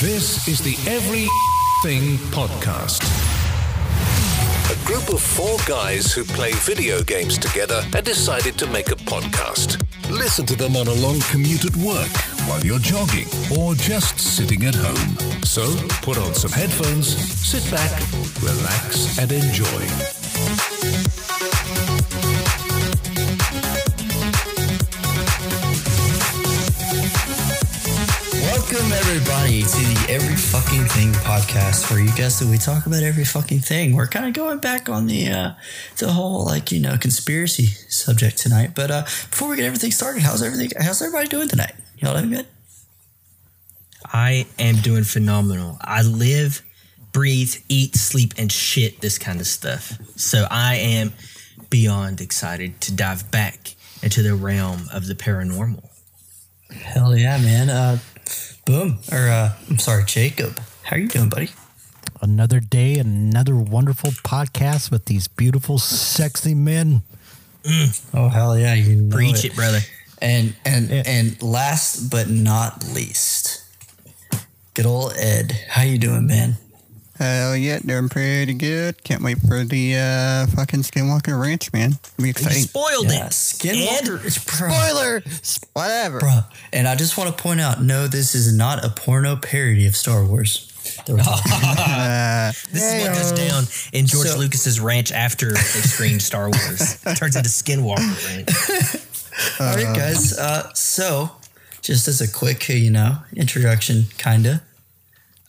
This is the Everything Podcast. A group of four guys who play video games together and decided to make a podcast. Listen to them on a long commute at work, while you're jogging, or just sitting at home. So put on some headphones, sit back, relax, and enjoy. Everybody to the Every Fucking Thing podcast, where you guess that we talk about every fucking thing. We're kind of going back on the uh, the whole like you know conspiracy subject tonight. But uh, before we get everything started, how's everything? How's everybody doing tonight? Y'all doing good? I am doing phenomenal. I live, breathe, eat, sleep, and shit this kind of stuff. So I am beyond excited to dive back into the realm of the paranormal. Hell yeah, man! Uh, boom, or uh, I'm sorry, Jacob. How are you doing, buddy? Another day, another wonderful podcast with these beautiful, sexy men. Oh hell yeah, you know Preach it, brother. And and Yeah. and last but not least, good old Ed. How you doing, man? Hell yeah, doing pretty good. Can't wait for the uh, fucking Skinwalker Ranch, man. It'll be You spoiled Yeah, it. Skinwalker. It's bro, Spoiler! Whatever. bro. And I just want to point out, no, this is not a porno parody of Star Wars. Uh, This is what goes down in George So- Lucas's ranch after they screened Star Wars. Turns into Skinwalker Ranch. All right, guys. Uh, so, just as a quick, uh, you know, introduction, kinda,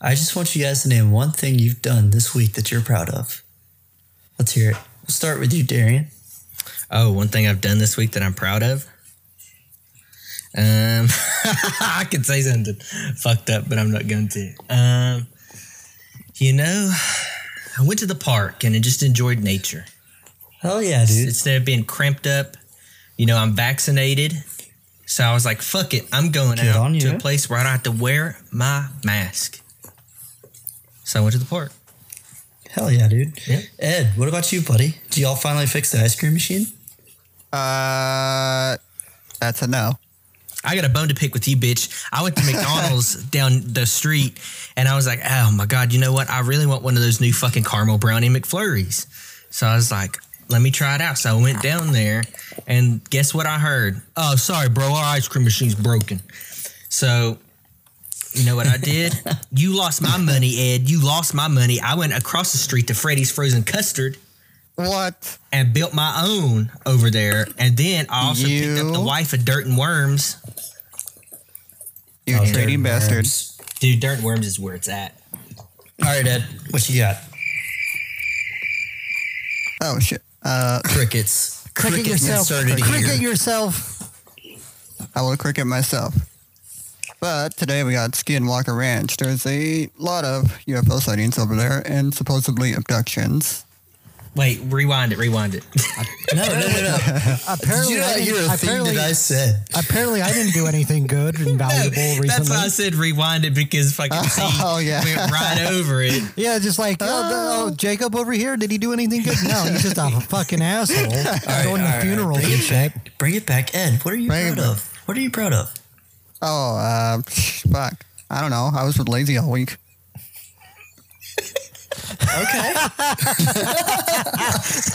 I just want you guys to name one thing you've done this week that you're proud of. Let's hear it. We'll start with you, Darian. Oh, one thing I've done this week that I'm proud of. Um, I could say something fucked up, but I'm not going to. Um, you know, I went to the park and I just enjoyed nature. Hell yeah, dude. Instead of being cramped up, you know, I'm vaccinated. So I was like, fuck it. I'm going Good out to a place where I don't have to wear my mask. So I went to the park. Hell yeah, dude. Yeah. Ed, what about you, buddy? Did y'all finally fix the ice cream machine? uh, that's a no. I got a bone to pick with you, bitch. I went to McDonald's down the street and I was like, oh my God, you know what? I really want one of those new fucking caramel brownie McFlurries. So I was like, let me try it out. So I went down there and guess what I heard? Oh, sorry, bro. Our ice cream machine's broken. So you know what I did? you lost my money, Ed. You lost my money. I went across the street to Freddy's Frozen Custard What? and built my own over there. And then I also picked up the wife of Dirt and Worms. You Oh, trading Dirty bastard. Worms. Dude, Dirt and Worms is where it's at. All right, Ed, what you got? Oh, shit. Uh, Crickets. Cricket Crickets yourself. started here. Cricket yourself. I will cricket myself. But today we got Skinwalker Ranch. There's a lot of UFO sightings over there and supposedly abductions. Wait, rewind it, rewind it. No, no, no, no. Did Apparently, you I not didn't- hear a thing that I said? apparently, I didn't do anything good and valuable recently. That's why I said rewind it because fucking C Oh, yeah. went right over it. yeah, just like, oh, oh, the- oh, Jacob over here, did he do anything good? No, he's just a fucking asshole. going to right, funerals bring it back. Bring it back, Ed. What are you Bring proud of? What are you proud of? Oh, uh, fuck. I don't know. I was lazy all week. Okay.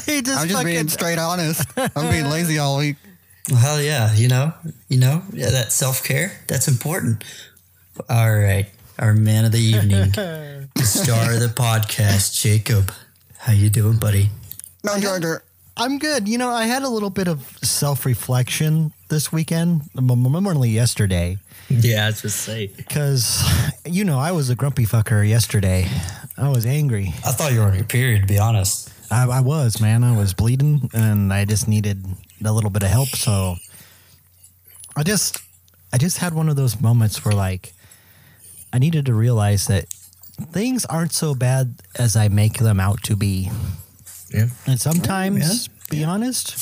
He just I'm just fucking, being straight honest. I'm being lazy all week. Well, hell yeah, you know, you know, yeah, that self care, that's important. All right, our man of the evening, the star of the podcast, Jacob. How you doing, buddy? No, Georgia. I'm good. You know, I had a little bit of self reflection this weekend, m- m- mainly yesterday, Yeah, I was just say. because, you know, I was a grumpy fucker yesterday. I was angry. I thought you were on your period, to be honest. I, I was, man. I was bleeding and I just needed a little bit of help. So I just, I just had one of those moments where, like, I needed to realize that things aren't so bad as I make them out to be. Yeah. And sometimes, be honest,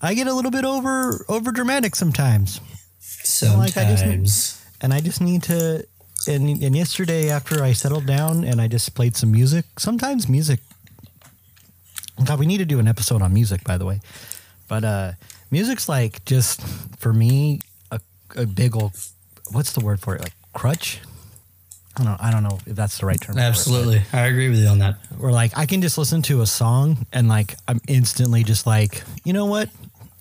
I get a little bit over over dramatic sometimes. Sometimes. like, I just- And I just need to. And, and yesterday, after I settled down and I just played some music, sometimes music. God, we need to do an episode on music, by the way. But uh, music's like just for me a, a big old. What's the word for it? Like crutch. I don't, I don't know if that's the right term. for it, Absolutely, I agree with you on that. Or like I can just listen to a song and like I'm instantly just like, you know what?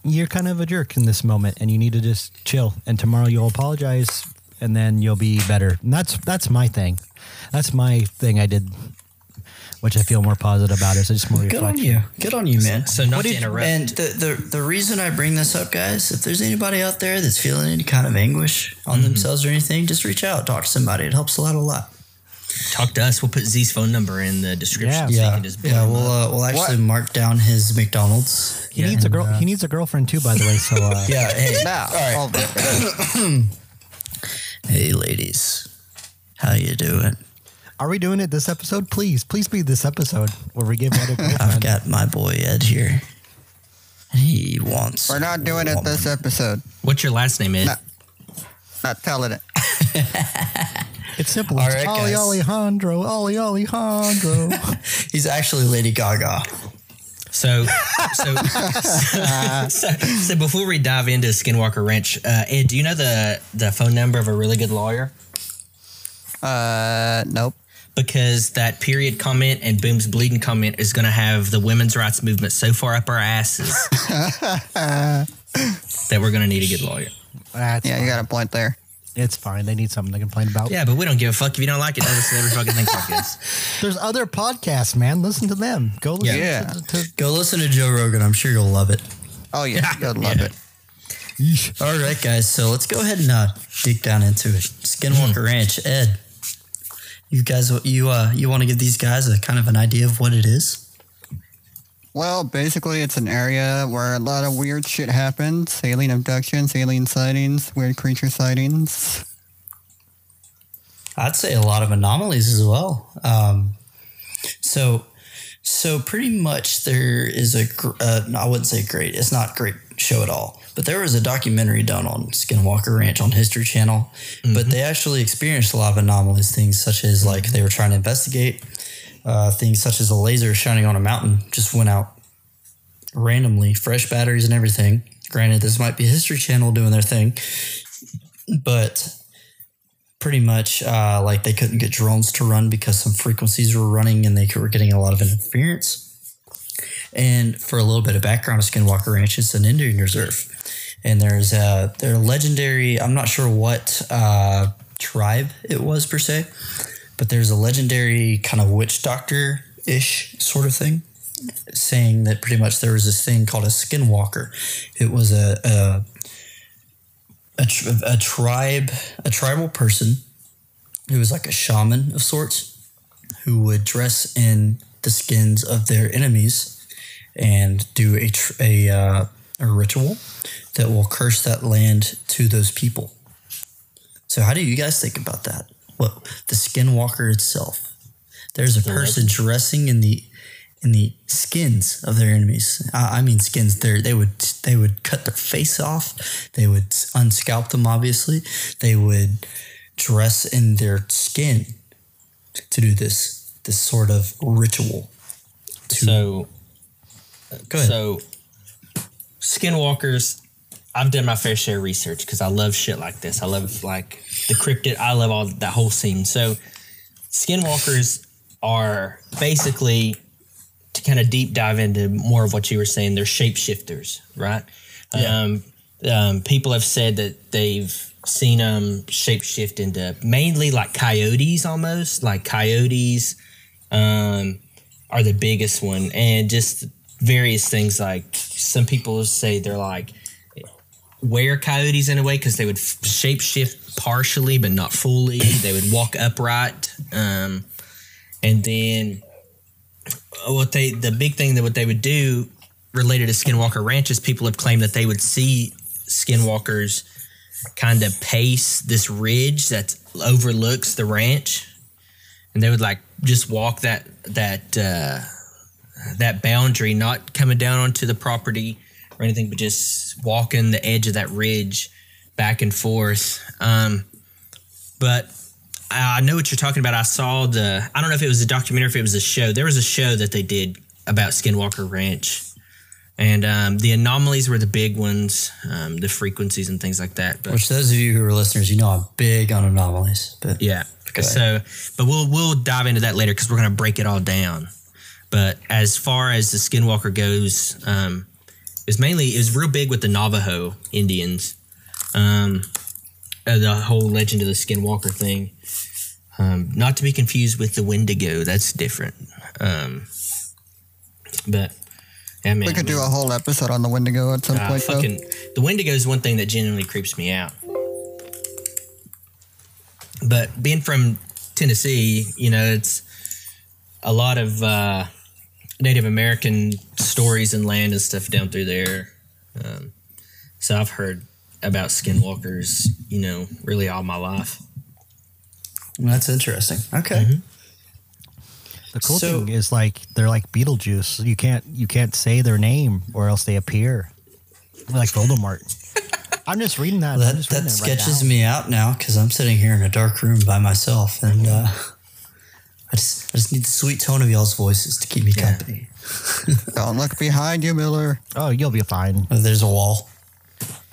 You're kind of a jerk in this moment and you need to just chill and tomorrow you'll apologize and then you'll be better. And that's that's my thing. That's my thing I did which I feel more positive about is just more Good on you. Good on you, man. So not What to did- interrupt. And the, the the reason I bring this up, guys, if there's anybody out there that's feeling any kind of anguish on Mm-hmm. themselves or anything, just reach out, talk to somebody. It helps a lot, a lot. Talk to us. We'll put Z's phone number in the description Yeah. so you Yeah, can just blow yeah. We'll uh, we'll actually What? mark down his McDonald's. He needs a girl he needs a girlfriend too, by the way. So uh, Yeah. Hey, Now, all right. Hey, ladies, how you doing? are we doing it this episode? Please, please be this episode where we give Ed a I've got my boy Ed here. He wants. we're not doing it this episode. What's your last name, Ed? No. Not telling it. It's simple. All It's right, Ollie guys. Alejandro, Ollie Alejandro. He's actually Lady Gaga. So, so, so, so before we dive into Skinwalker Ranch, uh, Ed, do you know the the phone number of a really good lawyer? Uh, nope. Because that period comment and Boom's bleeding comment is going to have the women's rights movement so far up our asses that we're going to need a good lawyer. That's Yeah, fine. you got a point there. It's fine. They need something to complain about. Yeah, but we don't give a fuck if you don't like it. Don't listen to every fucking thing like this. There's other podcasts, man. Listen to them. Go listen Yeah. to, to Go listen to Joe Rogan. I'm sure you'll love it. Oh yeah, you'll love Yeah. it. Yeesh. All right, guys. So let's go ahead and uh, dig down into it. Skinwalker Ranch, Ed. You guys, you uh, you want to give these guys a kind of an idea of what it is? Well, basically, it's an area where a lot of weird shit happens. Alien abductions, alien sightings, weird creature sightings. I'd say a lot of anomalies as well. Um, so, so pretty much there is a, uh, no, I wouldn't say great. It's not a great show at all. But there was a documentary done on Skinwalker Ranch on History Channel. But they actually experienced a lot of anomalies, things such as like they were trying to investigate uh, things such as a laser shining on a mountain just went out randomly, fresh batteries and everything. Granted, this might be History Channel doing their thing, but pretty much uh, like they couldn't get drones to run because some frequencies were running and they were getting a lot of interference. And for a little bit of background Skinwalker Ranch, is an Indian reserve, and there's a they're legendary. I'm not sure what uh, tribe it was per se, but there's a legendary kind of witch doctor ish sort of thing, saying that pretty much there was this thing called a Skinwalker. It was a, a a, a tribe, a tribal person who was like a shaman of sorts, who would dress in the skins of their enemies and do a a, uh, a ritual that will curse that land to those people. So, how do you guys think about that? What the skinwalker itself? There's a person dressing in the in the skins of their enemies. I, I mean skins. They they would they would cut their face off. They would unscalp them. Obviously, they would dress in their skin to do this this sort of ritual. So, Go ahead. so skinwalkers. I've done my fair share of research because I love shit like this. I love like the cryptid. I love all that whole scene. So, skinwalkers are basically to kind of deep dive into more of what you were saying. They're shapeshifters, right? Um, um, people have said that they've seen them shapeshift into mainly like coyotes, almost like coyotes. Um, are the biggest one, and just various things like some people say they're like were coyotes in a way because they would f- shapeshift partially but not fully. They would walk upright, um, and then what they the big thing that what they would do related to Skinwalker Ranch is people have claimed that they would see skinwalkers kind of pace this ridge that overlooks the ranch and they would like just walk that that uh, that boundary, not coming down onto the property or anything, but just walking the edge of that ridge back and forth. Um, but I know what you're talking about. I saw the I don't know if it was a documentary, if it was a show. There was a show that they did about Skinwalker Ranch. And um, the anomalies were the big ones, um, the frequencies and things like that. But Which those of you who are listeners, you know I'm big on anomalies. But yeah. Okay. So, but we'll we'll dive into that later because we're going to break it all down. But as far as the Skinwalker goes, um, it's mainly it was real big with the Navajo Indians. Um, uh, the whole legend of the Skinwalker thing. Um, not to be confused with the Wendigo. That's different. Um, but yeah, man. We could do a whole episode on the Wendigo at some Ah, point. fucking the Wendigo is one thing that genuinely creeps me out. But being from Tennessee, you know, it's a lot of uh, Native American stories and land and stuff down through there. Um, so I've heard about skinwalkers, you know, really all my life. that's interesting. Okay. Mm-hmm. The cool So- thing is like they're like Beetlejuice. You can't you can't say their name or else they appear. They're like Voldemort. I'm just reading that. Well, that just reading that it right sketches now. me out now because I'm sitting here in a dark room by myself, and uh, I just I just need the sweet tone of y'all's voices to keep me Yeah. company. Don't look behind you, Miller. Oh, you'll be fine. Oh, there's a wall.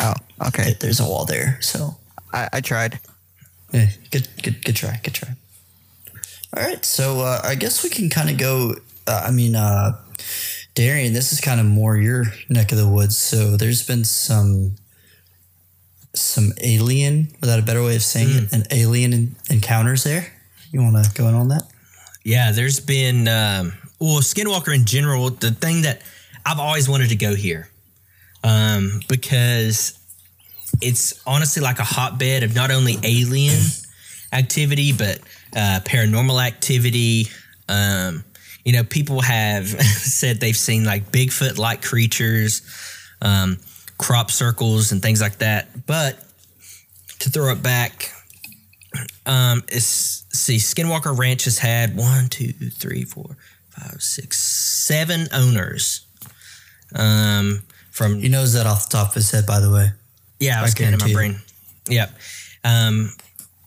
Oh, okay. There's a wall there. So I, I tried. yeah, good good good try. Good try. All right, so uh, I guess we can kind of go. Uh, I mean, uh, Darian, this is kind of more your neck of the woods. So there's been some some alien, without a better way of saying it, an alien en- encounters there. You want to go in on that? Yeah, there's been um, well, Skinwalker in general. The thing that I've always wanted to go here um, because it's honestly like a hotbed of not only alien activity but uh, paranormal activity. Um, you know, people have said they've seen like Bigfoot-like creatures, um, crop circles, and things like that. But to throw it back, um, is see, Skinwalker Ranch has had one, two, three, four, five, six, seven owners. Um, from He knows that off the top of his head, by the way. yeah, I was scanning my brain. Yep. Um,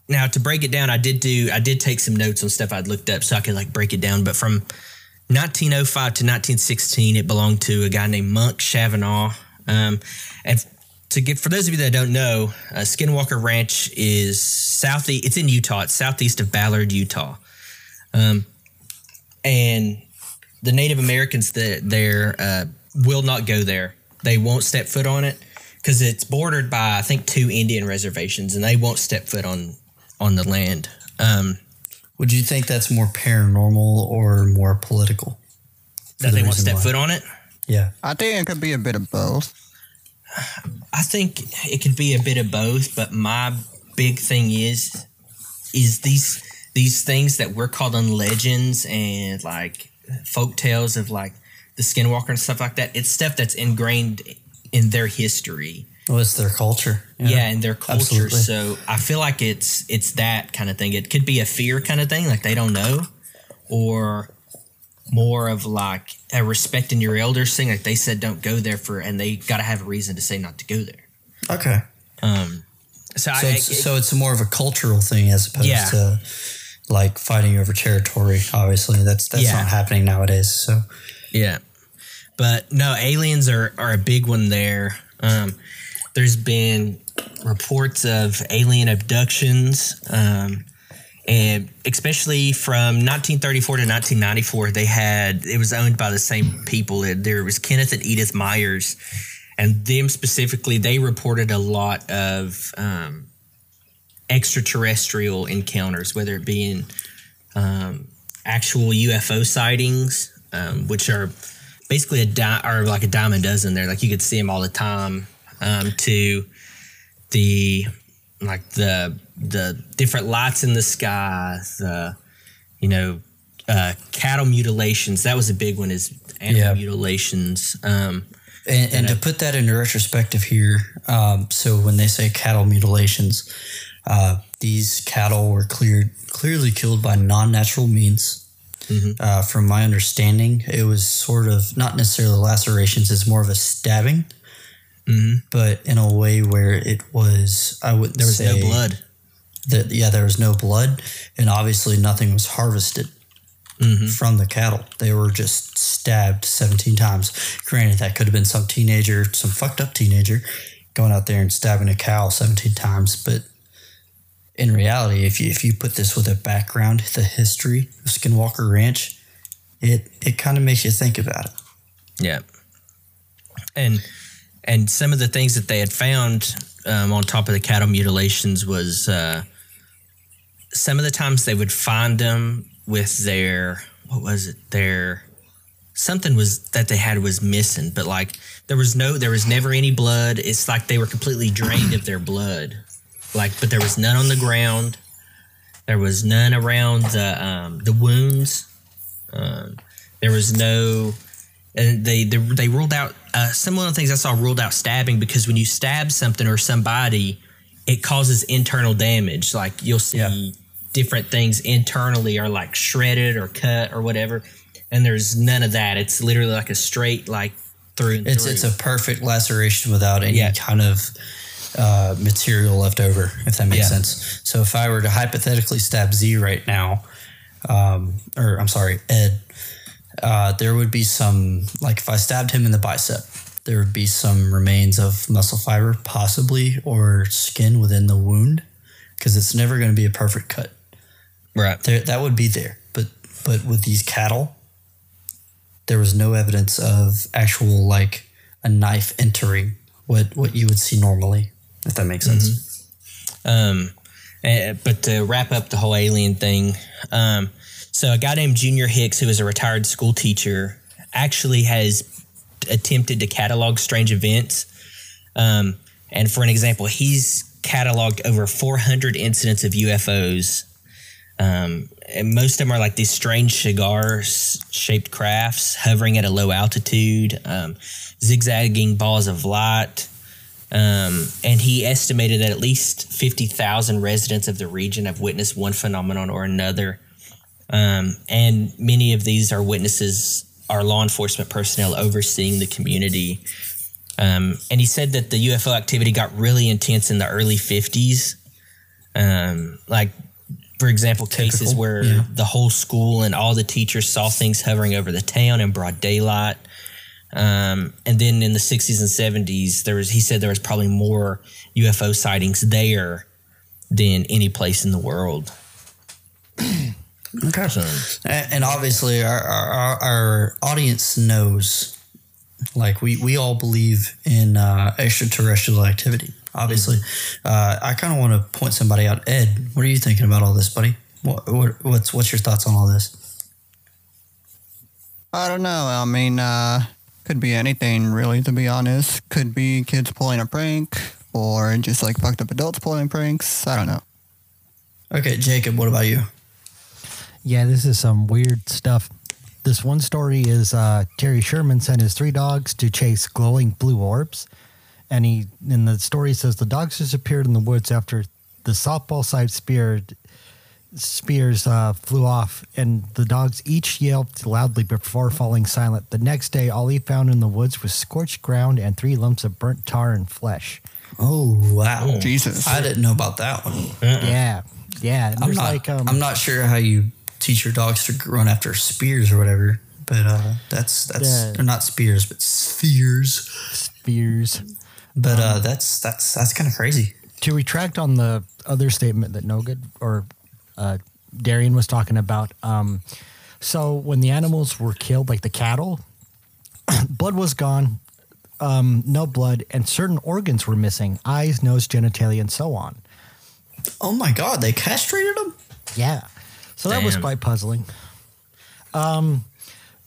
now to break it down, I did do I did take some notes on stuff I'd looked up so I could like break it down. But from 1905 to 1916, it belonged to a guy named Monk Chavanaugh. Um, and to get for those of you that don't know, uh, Skinwalker Ranch is southeast. It's in Utah. It's southeast of Ballard, Utah. Um, and the Native Americans that there uh, will not go there. They won't step foot on it because it's bordered by I think two Indian reservations, and they won't step foot on on the land. Um, Would you think that's more paranormal or more political? that the they won't step why. foot on it. Yeah. I think it could be a bit of both. I think it could be a bit of both, but my big thing is is these these things that we're called on legends and like folk tales of like the skinwalker and stuff like that. It's stuff that's ingrained in their history. Well, it's their culture. yeah, and their culture. absolutely. So I feel like it's it's that kind of thing. It could be a fear kind of thing, like they don't know, or more of like a respecting your elders thing, like they said don't go there for, and they got to have a reason to say not to go there. Okay. Um, so, So I, it's, so it's more of a cultural thing as opposed Yeah. to like fighting over territory. Obviously, that's that's Yeah. not happening nowadays. So Yeah. But no, aliens are, are a big one there. Um, there's been reports of alien abductions, um, and especially from 1934 to 1994, they had it was owned by the same people. There was Kenneth and Edith Myers, and them specifically, they reported a lot of um, extraterrestrial encounters, whether it be in um, actual UFO sightings, um, which are basically a di- or like a dime a dozen. There, like you could see them all the time. Um, to the like the the different lights in the sky, the you know uh, cattle mutilations. That was a big one. Is animal Yeah. mutilations. Um, and, and to put that into retrospective here, um, so when they say cattle mutilations, uh, these cattle were cleared clearly killed by non-natural means. Uh, from my understanding, it was sort of not necessarily lacerations; it's more of a stabbing, but in a way where it was. I would there was no blood. That yeah, there was no blood, and obviously nothing was harvested Mm-hmm. from the cattle. They were just stabbed 17 times. Granted, that could have been some teenager, some fucked up teenager going out there and stabbing a cow 17 times. But in reality, if you, if you put this with a background, the history of Skinwalker Ranch, it, it kind of makes you think about it. Yeah. And and some of the things that they had found um, on top of the cattle mutilations was uh, some of the times they would find them with their what was it? Their something was that they had was missing but like there was no there was never any blood. It's like they were completely drained of their blood. Like but there was none on the ground. There was none around the um, the wounds. Um, there was no and they they, they ruled out uh, some of the things I saw ruled out stabbing because when you stab something or somebody, it causes internal damage. Like you'll see Yeah. different things internally are like shredded or cut or whatever, and there's none of that. It's literally like a straight like through. It's through. it's a perfect laceration without any Yeah. kind of uh, material left over, if that makes Yeah. sense. So if I were to hypothetically stab Z right now, um, or I'm sorry, Ed, uh, there would be some like if I stabbed him in the bicep, there would be some remains of muscle fiber, possibly, or skin within the wound, because it's never going to be a perfect cut. right. There, that would be there, but but with these cattle, there was no evidence of actual like a knife entering what what you would see normally, if that makes sense. Um, eh, but to wrap up the whole alien thing, um, so a guy named Junior Hicks, who is a retired school teacher, actually has attempted to catalog strange events. Um, and for an example, he's cataloged over 400 incidents of UFOs. Um, and most of them are like these strange cigar shaped crafts hovering at a low altitude, um, zigzagging balls of light. Um, and he estimated that at least 50,000 residents of the region have witnessed one phenomenon or another. Um, and many of these are witnesses, are law enforcement personnel overseeing the community. Um, and he said that the UFO activity got really intense in the early 50s. Um, like, for example, cases Typical, where yeah. the whole school and all the teachers saw things hovering over the town in broad daylight. Um, and then in the 60s and 70s, there was he said there was probably more UFO sightings there than any place in the world. Okay. And, and obviously, our, our our- our audience knows, like we we all believe in uh, extraterrestrial activity. Obviously, uh, I kind of want to point somebody out. Ed, what are you thinking about all this, buddy? What, what what's what's your thoughts on all this? I don't know. I mean, uh, could be anything really, to be honest. Could be kids pulling a prank or just like fucked up adults pulling pranks. I don't know. Okay, Jacob, what about you? Yeah, this is some weird stuff. This one story is uh, Terry Sherman sent his three dogs to chase glowing blue orbs, and he in the story says the dogs disappeared in the woods after the softball side spear spears uh, flew off, and the dogs each yelped loudly before falling silent. The next day, all he found in the woods was scorched ground and three lumps of burnt tar and flesh. Oh wow, Jesus. I didn't know about that one. Yeah, yeah. and I'm not. like um, I'm not sure how you teach your dogs to run after spears or whatever, but uh, that's that's Yeah. they're not spears, but spheres. spears. But uh, that's that's that's kind of crazy. to retract on the other statement that no good or uh, Darian was talking about. Um, so when the animals were killed, like the cattle, blood was gone, um, no blood, and certain organs were missing: eyes, nose, genitalia, and so on. Oh my god, they castrated them. Yeah, so that was quite puzzling. Um,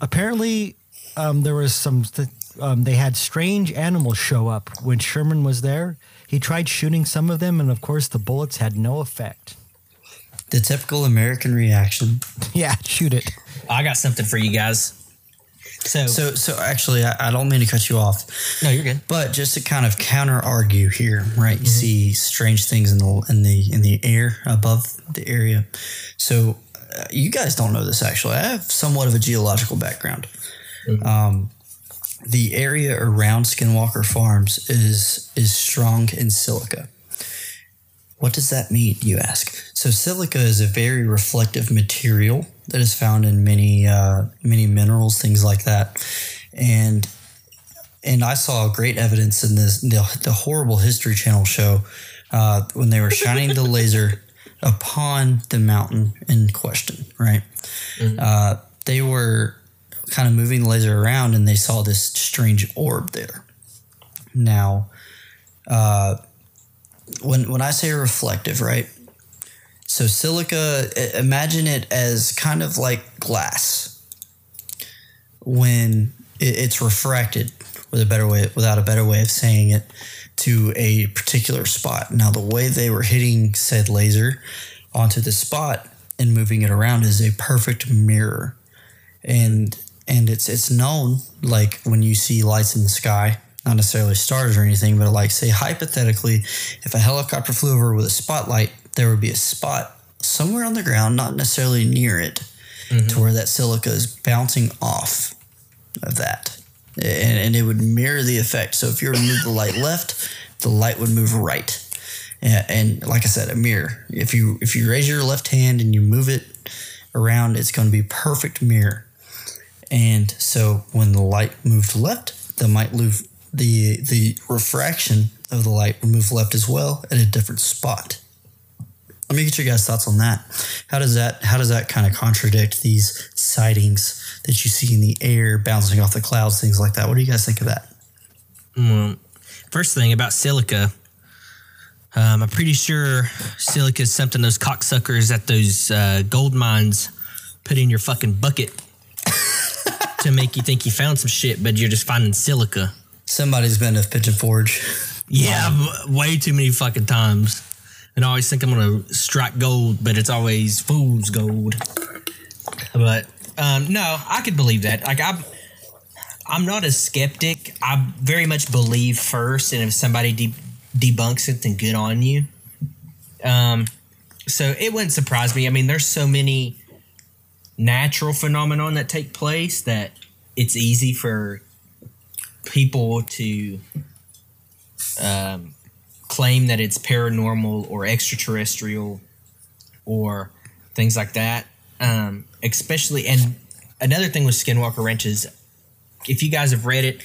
apparently, um, there was some. Th- um, they had strange animals show up when Sherman was there. He tried shooting some of them, and of course, the bullets had no effect. The typical American reaction. Yeah, shoot it. I got something for you guys. So, So so actually, I, I don't mean to cut you off, no, you're good. but just to kind of counter argue here, right? You see strange things in the in the in the air above the area. So uh, you guys don't know this actually. I have somewhat of a geological background. Um, the area around Skinwalker Farms is is strong in silica. What does that mean, you ask? So silica is a very reflective material that is found in many uh, many minerals, things like that, and and I saw great evidence in this the, the horrible History Channel show uh, when they were shining the laser upon the mountain in question. Right, uh, they were kind of moving the laser around, and they saw this strange orb there. Now, uh, when when I say reflective, right? So silica, imagine it as kind of like glass. When it's refracted, with a better way, without a better way of saying it, to a particular spot. Now, the way they were hitting said laser onto the spot and moving it around is a perfect mirror, and and it's it's known like when you see lights in the sky not necessarily stars or anything, but like say hypothetically, if a helicopter flew over with a spotlight, there would be a spot somewhere on the ground, not necessarily near it, to mm-hmm. where that silica is bouncing off of that. And, and it would mirror the effect. So if you were to move the light left, the light would move right. And, and like I said, a mirror. If you if you raise your left hand and you move it around, it's going to be perfect mirror. And so when the light moved left, the might move the the refraction of the light would move left as well at a different spot. Let me get your guys' thoughts on that. How does that how does that kind of contradict these sightings that you see in the air bouncing off the clouds, things like that? What do you guys think of that? Well, first thing about silica, um, I'm pretty sure silica is something those cocksuckers at those uh, gold mines put in your fucking bucket to make you think you found some shit, but you're just finding silica. Somebody's been to Pigeon Forge. Yeah, way too many fucking times. And I always think I'm gonna strike gold, but it's always fool's gold. But um, no, I could believe that. Like I'm, I'm not a skeptic. I very much believe first, and if somebody de- debunks it, then good on you. Um, so it wouldn't surprise me. I mean, there's so many natural phenomenon that take place that it's easy for people to um, claim that it's paranormal or extraterrestrial or things like that. Um, especially, and another thing with Skinwalker Ranch is if you guys have read it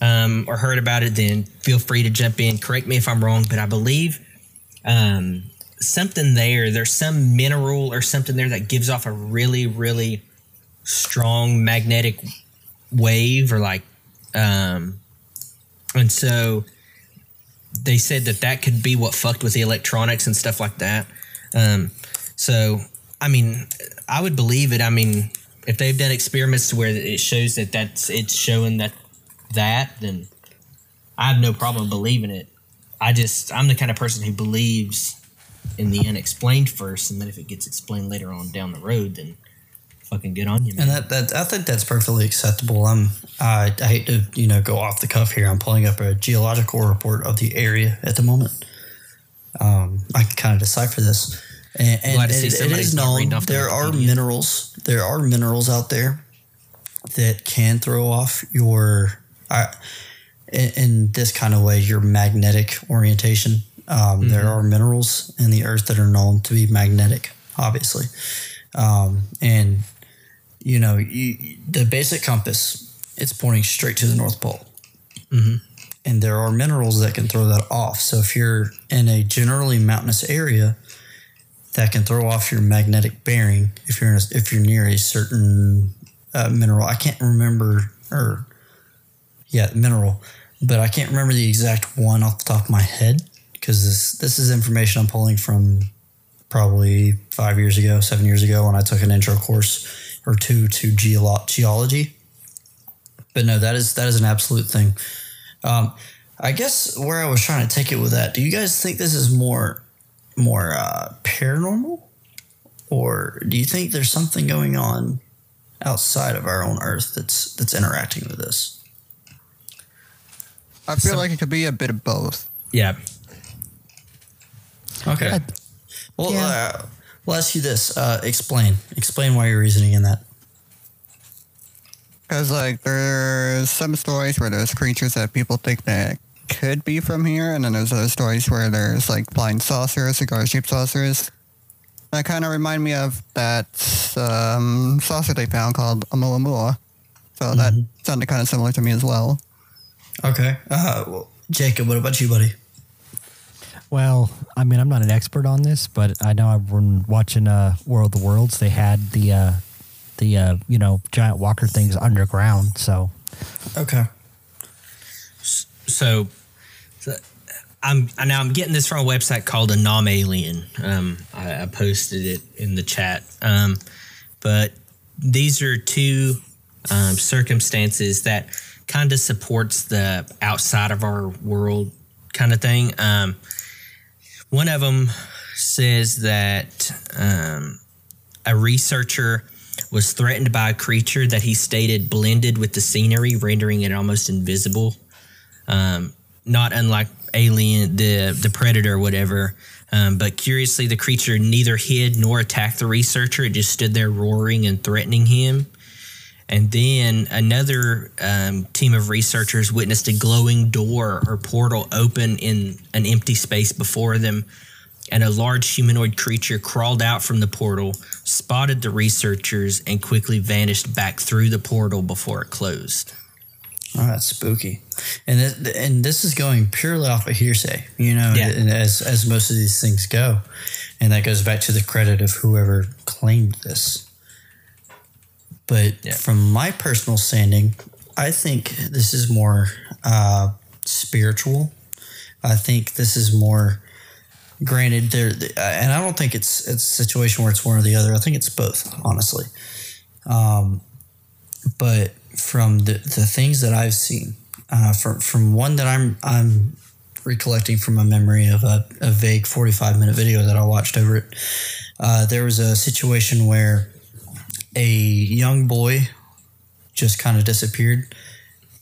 um, or heard about it, then feel free to jump in. Correct me if I'm wrong, but I believe um, something there, there's some mineral or something there that gives off a really, really strong magnetic wave or like, um, and so they said that that could be what fucked with the electronics and stuff like that. Um, so, I mean, I would believe it. I mean, if they've done experiments where it shows that that's it's showing that that, then I have no problem believing it. I just I'm the kind of person who believes in the unexplained first, and then if it gets explained later on down the road, then fucking get on you, man. And that, that I think that's perfectly acceptable. I'm I, I hate to you know go off the cuff here. I'm pulling up a geological report of the area at the moment. Um, I can kind of decipher this, and, and Glad to see it- it is known reading off the there are Wikipedia. minerals. There are minerals out there that can throw off your uh, in, in this kind of way your magnetic orientation. Um, There are minerals in the earth that are known to be magnetic, obviously, um, and you know, you, the basic compass, it's pointing straight to the North Pole. And there are minerals that can throw that off. So if you're in a generally mountainous area, that can throw off your magnetic bearing. If you're in a, if you're near a certain uh, mineral, I can't remember or yeah, mineral, but I can't remember the exact one off the top of my head because this this is information I'm pulling from probably five years ago, seven years ago when I took an intro course or two to geolo- geology. But no, that is that is an absolute thing. Um, I guess where I was trying to take it with that, do you guys think this is more more uh, paranormal, or do you think there's something going on outside of our own Earth that's that's interacting with this? I feel like it could be a bit of both. yeah, Okay. well, yeah. uh, we'll ask you this. Uh, explain. Explain why you're reasoning in that. Because like there's some stories where there's creatures that people think that could be from here, and then there's other stories where there's like flying saucers, cigar shaped saucers. That kind of remind me of that um, saucer they found called Oumuamua. So that sounded kind of similar to me as well. Okay. Uh, well, Jacob, what about you, buddy? Well, I mean, I'm not an expert on this, but I know I've been watching uh, World of the Worlds. They had the uh, the uh, you know giant walker things underground. So Okay. so, so I'm now I'm getting this from a website called Anomalien. Um, I, I posted it in the chat. Um, but these are two um, circumstances that kind of supports the outside of our world kind of thing. Um, one of them says that um, a researcher was threatened by a creature that he stated blended with the scenery, rendering it almost invisible um, not unlike Alien, the the Predator, whatever. Um, but curiously, the creature neither hid nor attacked the researcher. It just stood there roaring and threatening him. And then another um, team of researchers witnessed a glowing door or portal open in an empty space before them. And a large humanoid creature crawled out from the portal, spotted the researchers, and quickly vanished back through the portal before it closed. Oh, that's spooky. And th- and this is going purely off of hearsay, you know, Yeah. and as as most of these things go. And that goes back to the credit of whoever claimed this. But Yeah. from my personal standing, I think this is more uh, spiritual. I think this is more granted there and I don't think it's it's a situation where it's one or the other. I think it's both, honestly. Um, but from the, the things that I've seen, uh, from from one that I'm I'm recollecting from a memory of a, a vague 45 minute video that I watched over it. Uh, there was a situation where a young boy just kind of disappeared.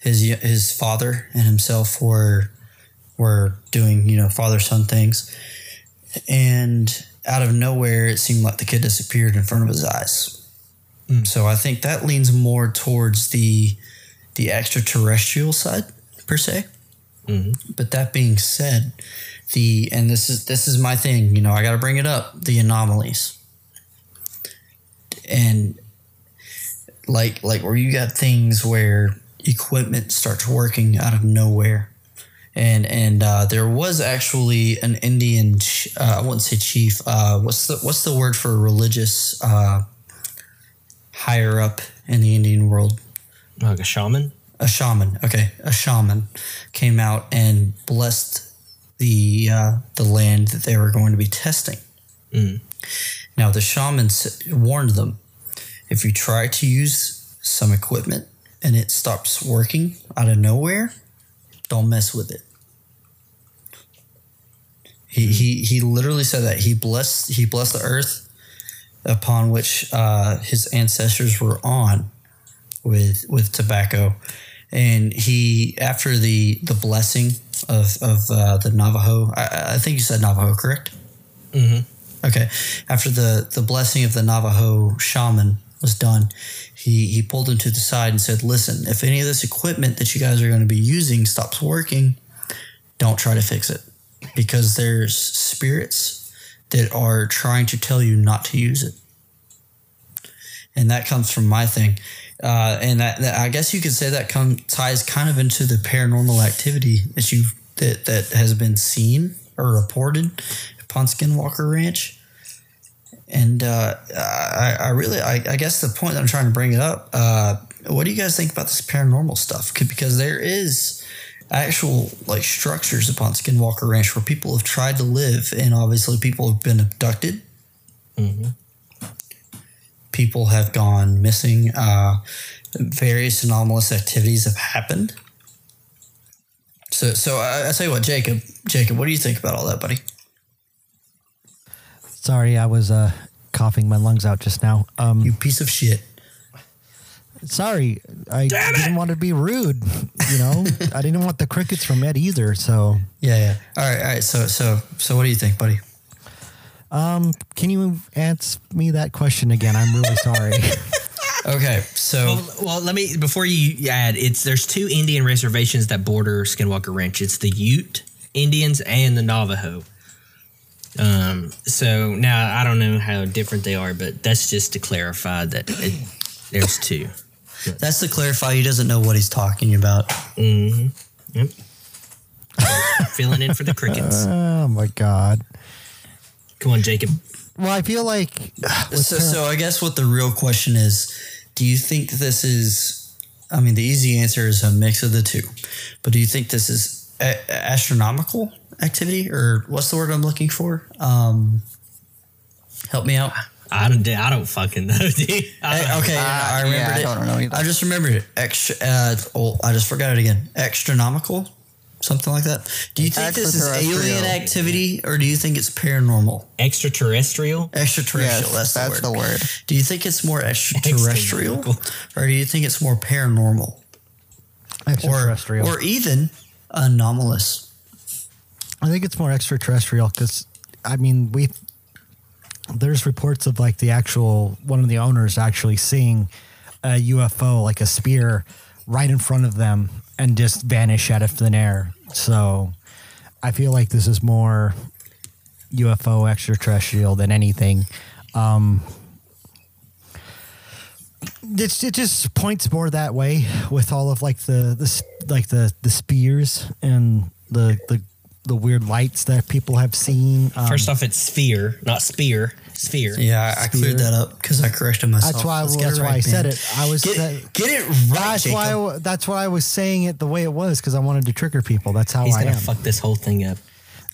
His his father and himself were were doing you know father son things, and out of nowhere it seemed like the kid disappeared in front of his eyes. Hmm. So I think that leans more towards the the extraterrestrial side per se. Mm-hmm. But that being said, the and this is this is my thing. You know, I got to bring it up. The anomalies and like like where you got things where equipment starts working out of nowhere. And and uh, there was actually an Indian. Uh, I wouldn't say chief. Uh, what's the what's the word for a religious uh, higher up in the Indian world? Like a shaman? a shaman. Okay, a shaman came out and blessed the uh, the land that they were going to be testing. Now the shaman warned them: if you try to use some equipment and it stops working out of nowhere, don't mess with it. He he he literally said that he blessed he blessed the earth upon which uh, his ancestors were on with with tobacco, and he after the the blessing of of uh, the Navajo, I, I think you said Navajo, correct? Mm-hmm. Okay. After the the blessing of the Navajo shaman was done, he he pulled him to the side and said, "Listen, if any of this equipment that you guys are going to be using stops working, don't try to fix it, because there's spirits." That are trying to tell you not to use it and that comes from my thing. Uh, and that, that I guess you could say that come ties kind of into the paranormal activity that you that that has been seen or reported upon Skinwalker Ranch. And uh, I, I really, I, I guess the point that I'm trying to bring it up. Uh, what do you guys think about this paranormal stuff? Because there is actual like structures upon Skinwalker Ranch where people have tried to live, and obviously people have been abducted people have gone missing. Uh, various anomalous activities have happened. So, so I, I tell you what, Jacob, Jacob, what do you think about all that, buddy? Sorry, I was uh, coughing my lungs out just now. Um, You piece of shit. sorry, I didn't want to be rude. You know, I didn't want the crickets from Ed either. So, Yeah, yeah. All right, all right. So, so, so, what do you think, buddy? um, can you answer me that question again? I'm really sorry. Okay, so Well, well, let me before you add. It's there's two Indian reservations that border Skinwalker Ranch. It's the Ute Indians and the Navajo. Um. So now I don't know how different they are, but that's just to clarify that it, there's two. that's to clarify. He doesn't know what he's talking about. Mm-hmm. Yep. Filling in for the crickets. Oh my god. Come on, Jacob. Well, I feel like So, so I guess what the real question is: Do you think this is? I mean, the easy answer is a mix of the two, but do you think this is a- astronomical activity, or what's the word I'm looking for? Um, help me out. I don't. I don't fucking know, dude. I don't okay, Uh, I yeah, remembered I it. don't know either. I just remembered it. Extra. Uh, oh, I just forgot it again. Astronomical, something like that. Do you think this is alien activity, or do you think it's paranormal? Extraterrestrial. Extraterrestrial. Yes, that's, the, word. the word. Do you think it's more extraterrestrial, or do you think it's more paranormal, or extraterrestrial. or even anomalous? I think it's more extraterrestrial because, I mean, we there's reports of like the actual one of the owners actually seeing a UFO, like a spear, right in front of them and just vanish out of thin air. So I feel like this is more UFO extraterrestrial than anything. Um, it, it just points more that way with all of like the, the like the the spears and the the the weird lights that people have seen. Um, First off, it's sphere, not spear. Sphere. Yeah, I, I cleared that up because I corrected myself. that's why Let's that's it why right, I said man. it. I was Get, that- get it right, that's Jacob. why I that's why I was saying it the way it was because I wanted to trigger people. That's how He's I gonna am. fuck this whole thing up.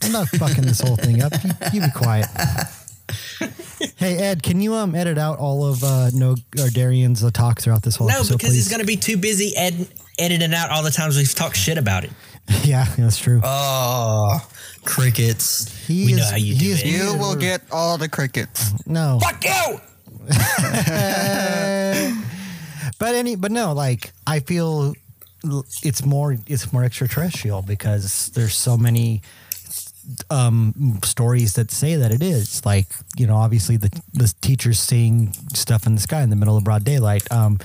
I'm not fucking this whole thing up. You, you be quiet. hey Ed, can you um edit out all of uh no or Darian's uh, talk throughout this whole No, episode, because please? he's gonna be too busy ed- editing out all the times we've talked shit about it. yeah, that's true. Oh, crickets. he we is, know how you do it. You will get all the crickets. no. Fuck you! but any but no like i feel it's more it's more extraterrestrial because there's so many um stories that say that it is like you know obviously the the teachers seeing stuff in the sky in the middle of broad daylight um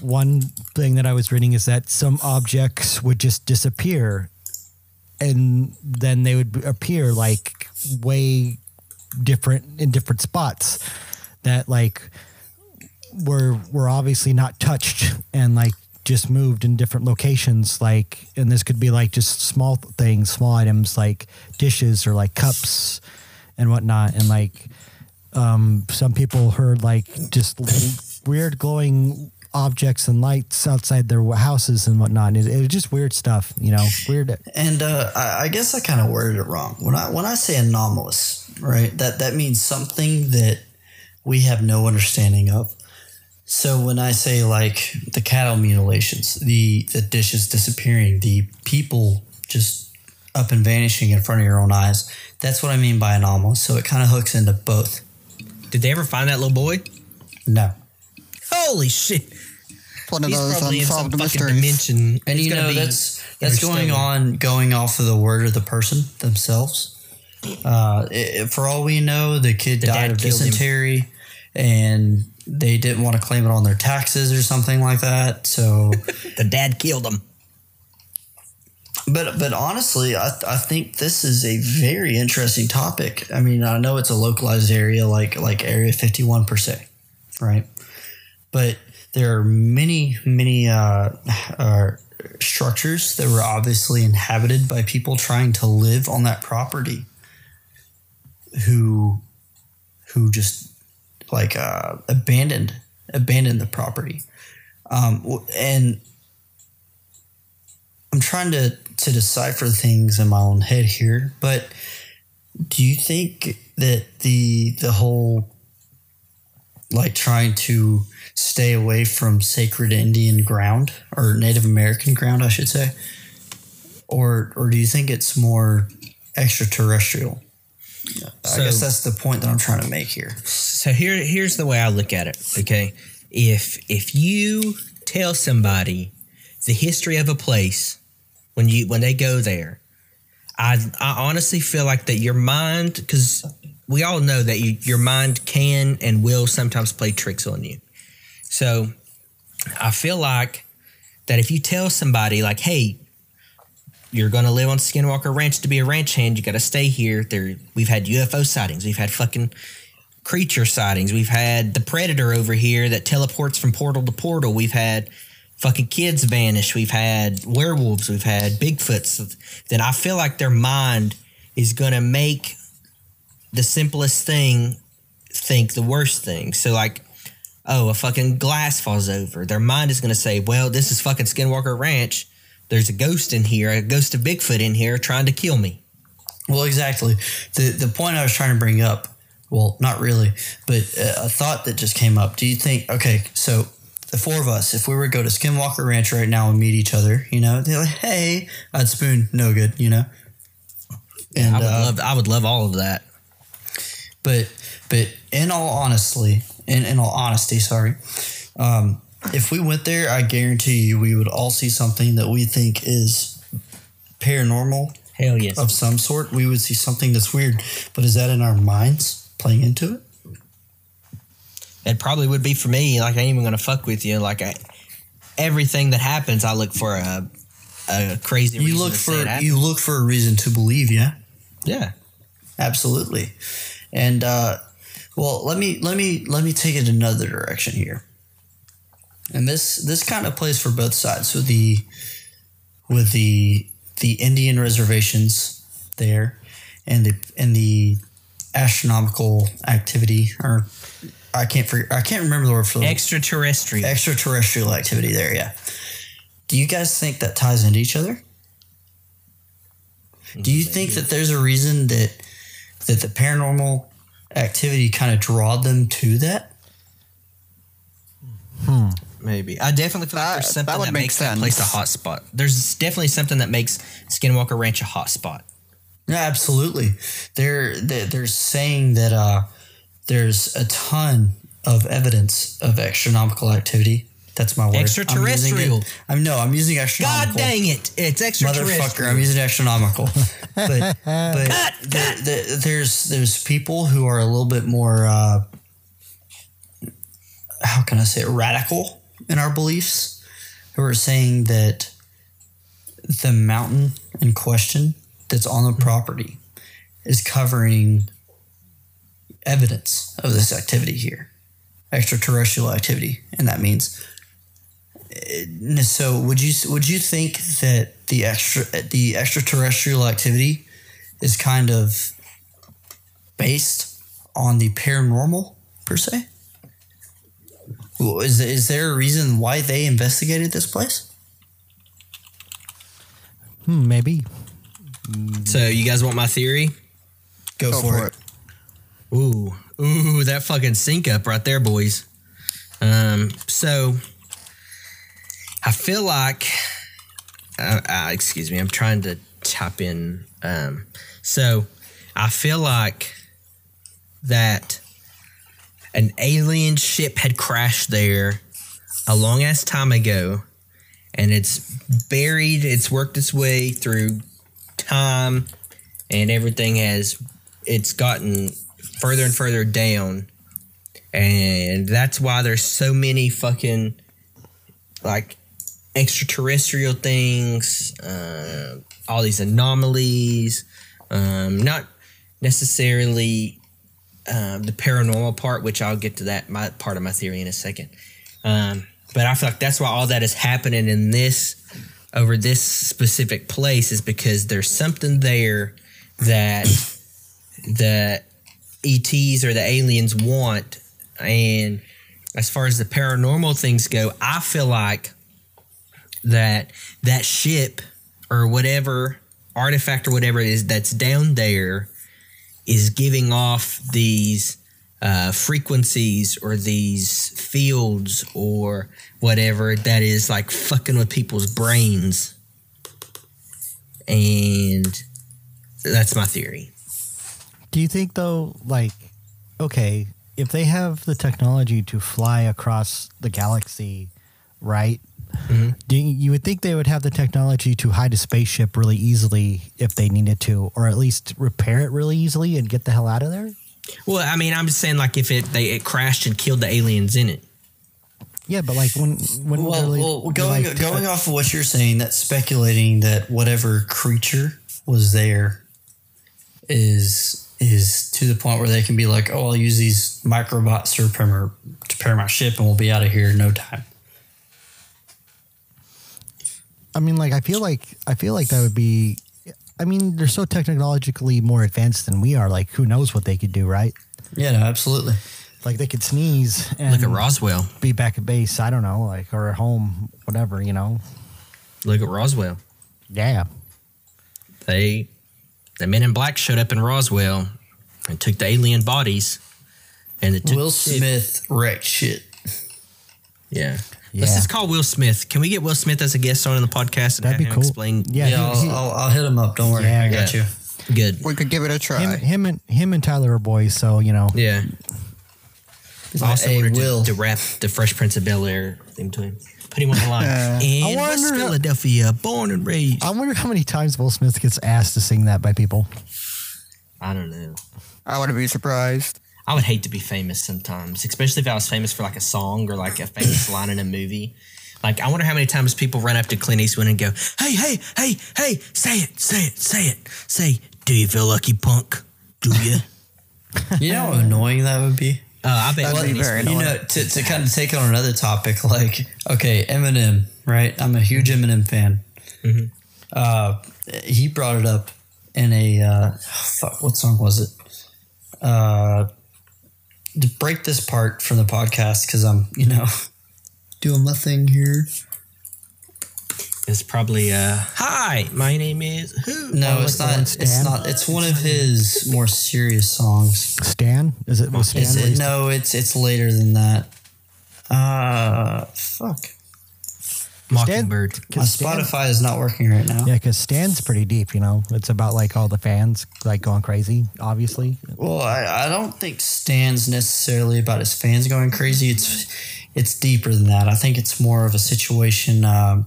one thing that i was reading is that some objects would just disappear and then they would appear like way different in different spots that like were were obviously not touched and like just moved in different locations like and this could be like just small things small items like dishes or like cups and whatnot. And like um some people heard like just weird glowing objects and lights outside their houses and whatnot it, it was just weird stuff you know weird And uh, I, I guess I kind of worded it wrong. When I when I say anomalous, right? That that means something that we have no understanding of. So when I say like the cattle mutilations, the the dishes disappearing, the people just up and vanishing in front of your own eyes, that's what I mean by anomalous. So it kind of hooks into both. Did they ever find that little boy? No. Holy shit! One of He's those probably in some unsolved fucking mysteries. dimension. And He's you know that's that's going on going off of the word of the person themselves. Uh, i- for all we know, the kid The died dad of killed him. dysentery, and they didn't want to claim it on their taxes or something like that. So, The dad killed him. but but honestly, I I think this is a very interesting topic. I mean, I know it's a localized area like like Area Fifty One per se, right? But there are many many uh, uh, structures that were obviously inhabited by people trying to live on that property, who who just like uh, abandoned abandoned the property, um, and I'm trying to to decipher things in my own head here, but do you think that the the whole like trying to stay away from sacred Indian ground or Native American ground, I should say, or or do you think it's more extraterrestrial? I So- guess that's the point that I'm trying to make here. So here, here's the way I look at it. Okay, if if you tell somebody the history of a place when you when they go there, I I honestly feel like that your mind because we all know that you, your mind can and will sometimes play tricks on you. So I feel like that if you tell somebody like, "Hey, you're going to live on Skinwalker Ranch to be a ranch hand. You got to stay here." There, we've had UFO sightings. We've had fucking creature sightings. We've had the predator over here that teleports from portal to portal. We've had fucking kids vanish. We've had werewolves. We've had Bigfoots. Then I feel like their mind is going to make the simplest thing think the worst thing. So like, oh, a fucking glass falls over. Their mind is going to say, well, this is fucking Skinwalker Ranch. There's a ghost in here, a ghost of Bigfoot in here trying to kill me. Well, exactly. The the point I was trying to bring up, well, not really, but uh, a thought that just came up. Do you think? Okay, so the four of us, if we were to go to Skinwalker Ranch right now and meet each other, you know, they're like, "Hey," I'd spoon, no good, you know. And I would uh, love I would love all of that. But but in all honestly, in, in all honesty, sorry, um, if we went there, I guarantee you we would all see something that we think is paranormal Hell yes. of some sort. We would see something that's weird, but is that in our minds playing into it? It probably would be for me. Like I ain't even gonna fuck with you. Like I, everything that happens, I look for a a crazy. You reason look to say it for you look for a reason to believe, yeah, yeah. absolutely. And uh, well, let me let me let me take it another direction here. And this this kind of plays for both sides with the with the the Indian reservations there and the and the astronomical activity or I can't forget, I can't remember the word for the Extraterrestrial. extraterrestrial activity there. Yeah. Do you guys think that ties into each other? Do you think that there's a reason that that the paranormal activity kind of drawed them to that? Maybe. I definitely feel like That- there's something that that, would make makes that place a sense. hot spot. There's definitely something that makes Skinwalker Ranch a hot spot. Yeah, absolutely. They're they're, they're saying that uh, there's a ton of evidence of astronomical activity. That's my word. I'm Extraterrestrial. I'm no, I'm using astronomical. God dang it! It's extraterrestrial. Motherfucker, I'm using astronomical. but but there, there, there's there's people who are a little bit more uh, how can I say it, radical in our beliefs, who are saying that the mountain in question that's on the property is covering evidence of this activity here, extraterrestrial activity, and that means so would you would you think that the extra the extraterrestrial activity is kind of based on the paranormal per se? Is is there a reason why they investigated this place? Hmm, maybe. So you guys want my theory? Go, Go for, for it. it. Ooh, ooh, that fucking sync up right there, boys. Um, so I feel like, uh, uh, excuse me, I'm trying to type in. Um, so I feel like that an alien ship had crashed there a long ass time ago, and it's buried. It's worked its way through time, and everything has. It's gotten further and further down. And that's why there's so many fucking like extraterrestrial things, uh, all these anomalies, um, not necessarily um, the paranormal part, which I'll get to that my part of my theory in a second. Um, but I feel like that's why all that is happening in this over this specific place is because there's something there that the ETs or the aliens want. And as far as the paranormal things go, I feel like that that ship or whatever artifact or whatever it is that's down there is giving off these uh, frequencies or these fields or whatever that is like fucking with people's brains. And that's my theory. Do you think though, like, okay, if they have the technology to fly across the galaxy, right? Do you, you would think they would have the technology to hide a spaceship really easily if they needed to, or at least repair it really easily and get the hell out of there? Well, I mean, I'm just saying, like, if it they it crashed and killed the aliens in it. Yeah, but like when when Well, really- well going like, going off of what you're saying, that's speculating that whatever creature was there is is to the point where they can be like, oh, I'll use these microbots to repair my, to repair my ship, and we'll be out of here in no time. I mean, like I feel like I feel like that would be. I mean, they're so technologically more advanced than we are. Like, who knows what they could do, right? Yeah, no, absolutely. Like they could sneeze and Look at Roswell. be back at base. I don't know, like or at home, whatever. You know, Look at Roswell. yeah. They, the men in black showed up in Roswell and took the alien bodies, and it took Will Smith wrecked shit. Yeah. Yeah. Let's just call Will Smith. Can we get Will Smith as a guest on in the podcast and That'd have be him cool. explain? Yeah, Yeah, he- he- I'll, I'll, I'll hit him up. Don't worry, Yeah, I got yeah. you. Good. We could give it a try. him, him and him and Tyler are boys, so you know. Yeah. I also Hey, wanted Will. to, to rap the Fresh Prince of Bel Air theme to him. Put him on the line. Uh, in I West wonder- Philadelphia, born and raised. I wonder how many times Will Smith gets asked to sing that by people. I don't know. I wouldn't be surprised. I would hate to be famous sometimes, especially if I was famous for like a song or like a famous line in a movie. Like, I wonder how many times people run up to Clint Eastwood and go, "Hey, hey, hey, hey, say it, say it, say it, say, do you feel lucky, punk? Do you?" You know how annoying that would be? Uh, I bet That'd Clint be very Eastwood- You know, to, to kind of take on another topic, like, okay, Eminem, right? I'm a huge Eminem fan. Uh, he brought it up in a, uh, fuck, what song was it? Uh, to break this part from the podcast, because I'm, you know, doing my thing here. It's probably uh, "Hi, my name is who." No, Oh, it's like not. It's Stan? not. It's one of his more serious songs. Stan, is it? Was Stan Is it? No, it's it's later than that. Uh, fuck. Mockingbird. My 'Cause Stan- Spotify is not working right now. Yeah, because Stan's pretty deep. You know, it's about like all the fans like going crazy. Obviously, Well, I, I don't think Stan's necessarily about his fans going crazy. It's it's deeper than that. I think it's more of a situation um,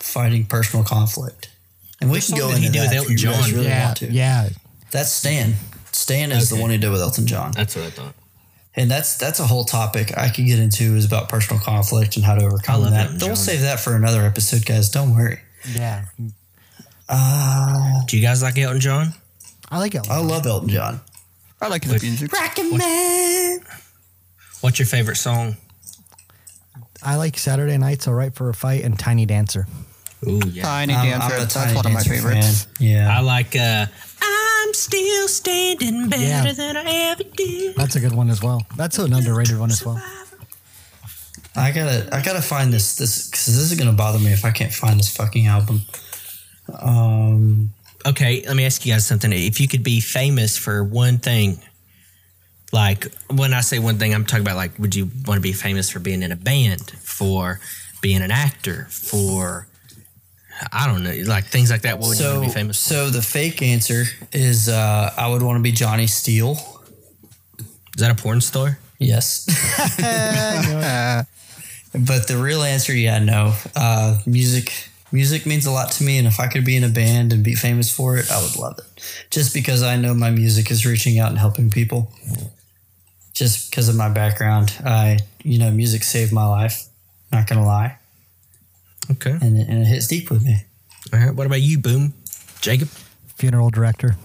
fighting personal conflict. And we What can go into he that with if Elton you guys John? really yeah, want to. yeah. That's Stan. Stan is the one who did with Elton John. That's what I thought. And that's that's a whole topic I could get into is about personal conflict and how to overcome love that. Elton We'll save that for another episode, guys. Don't worry. Yeah, Uh, Do you guys like Elton John? I like Elton. I love Elton John. I like his music. What's your favorite song? I like Saturday Night's All Right for a Fight and Tiny Dancer. Ooh, yeah. Tiny I'm, Dancer. I'm a That's Tiny one of my favorites. Fan. Yeah. I like uh I'm still standing better Yeah. than I ever did. That's a good one as well. That's an underrated one as well. I gotta, I gotta find this, this, because this is gonna bother me if I can't find this fucking album. Um, Okay, let me ask you guys something. If you could be famous for one thing, like when I say one thing, I'm talking about like, would you want to be famous for being in a band, for being an actor, for I don't know, like things like that? What would you so, want to be famous for? so the fake answer is, uh, I would want to be Johnny Steele. Is that a porn star? Yes, but the real answer, yeah, no. Uh, music, music means a lot to me, and if I could be in a band and be famous for it, I would love it. Just because I know my music is reaching out and helping people. Just because of my background, I, you know, music saved my life. Not gonna lie. Okay. and it, and it hits deep with me. All right. What about you, Boom? Jacob? Funeral director.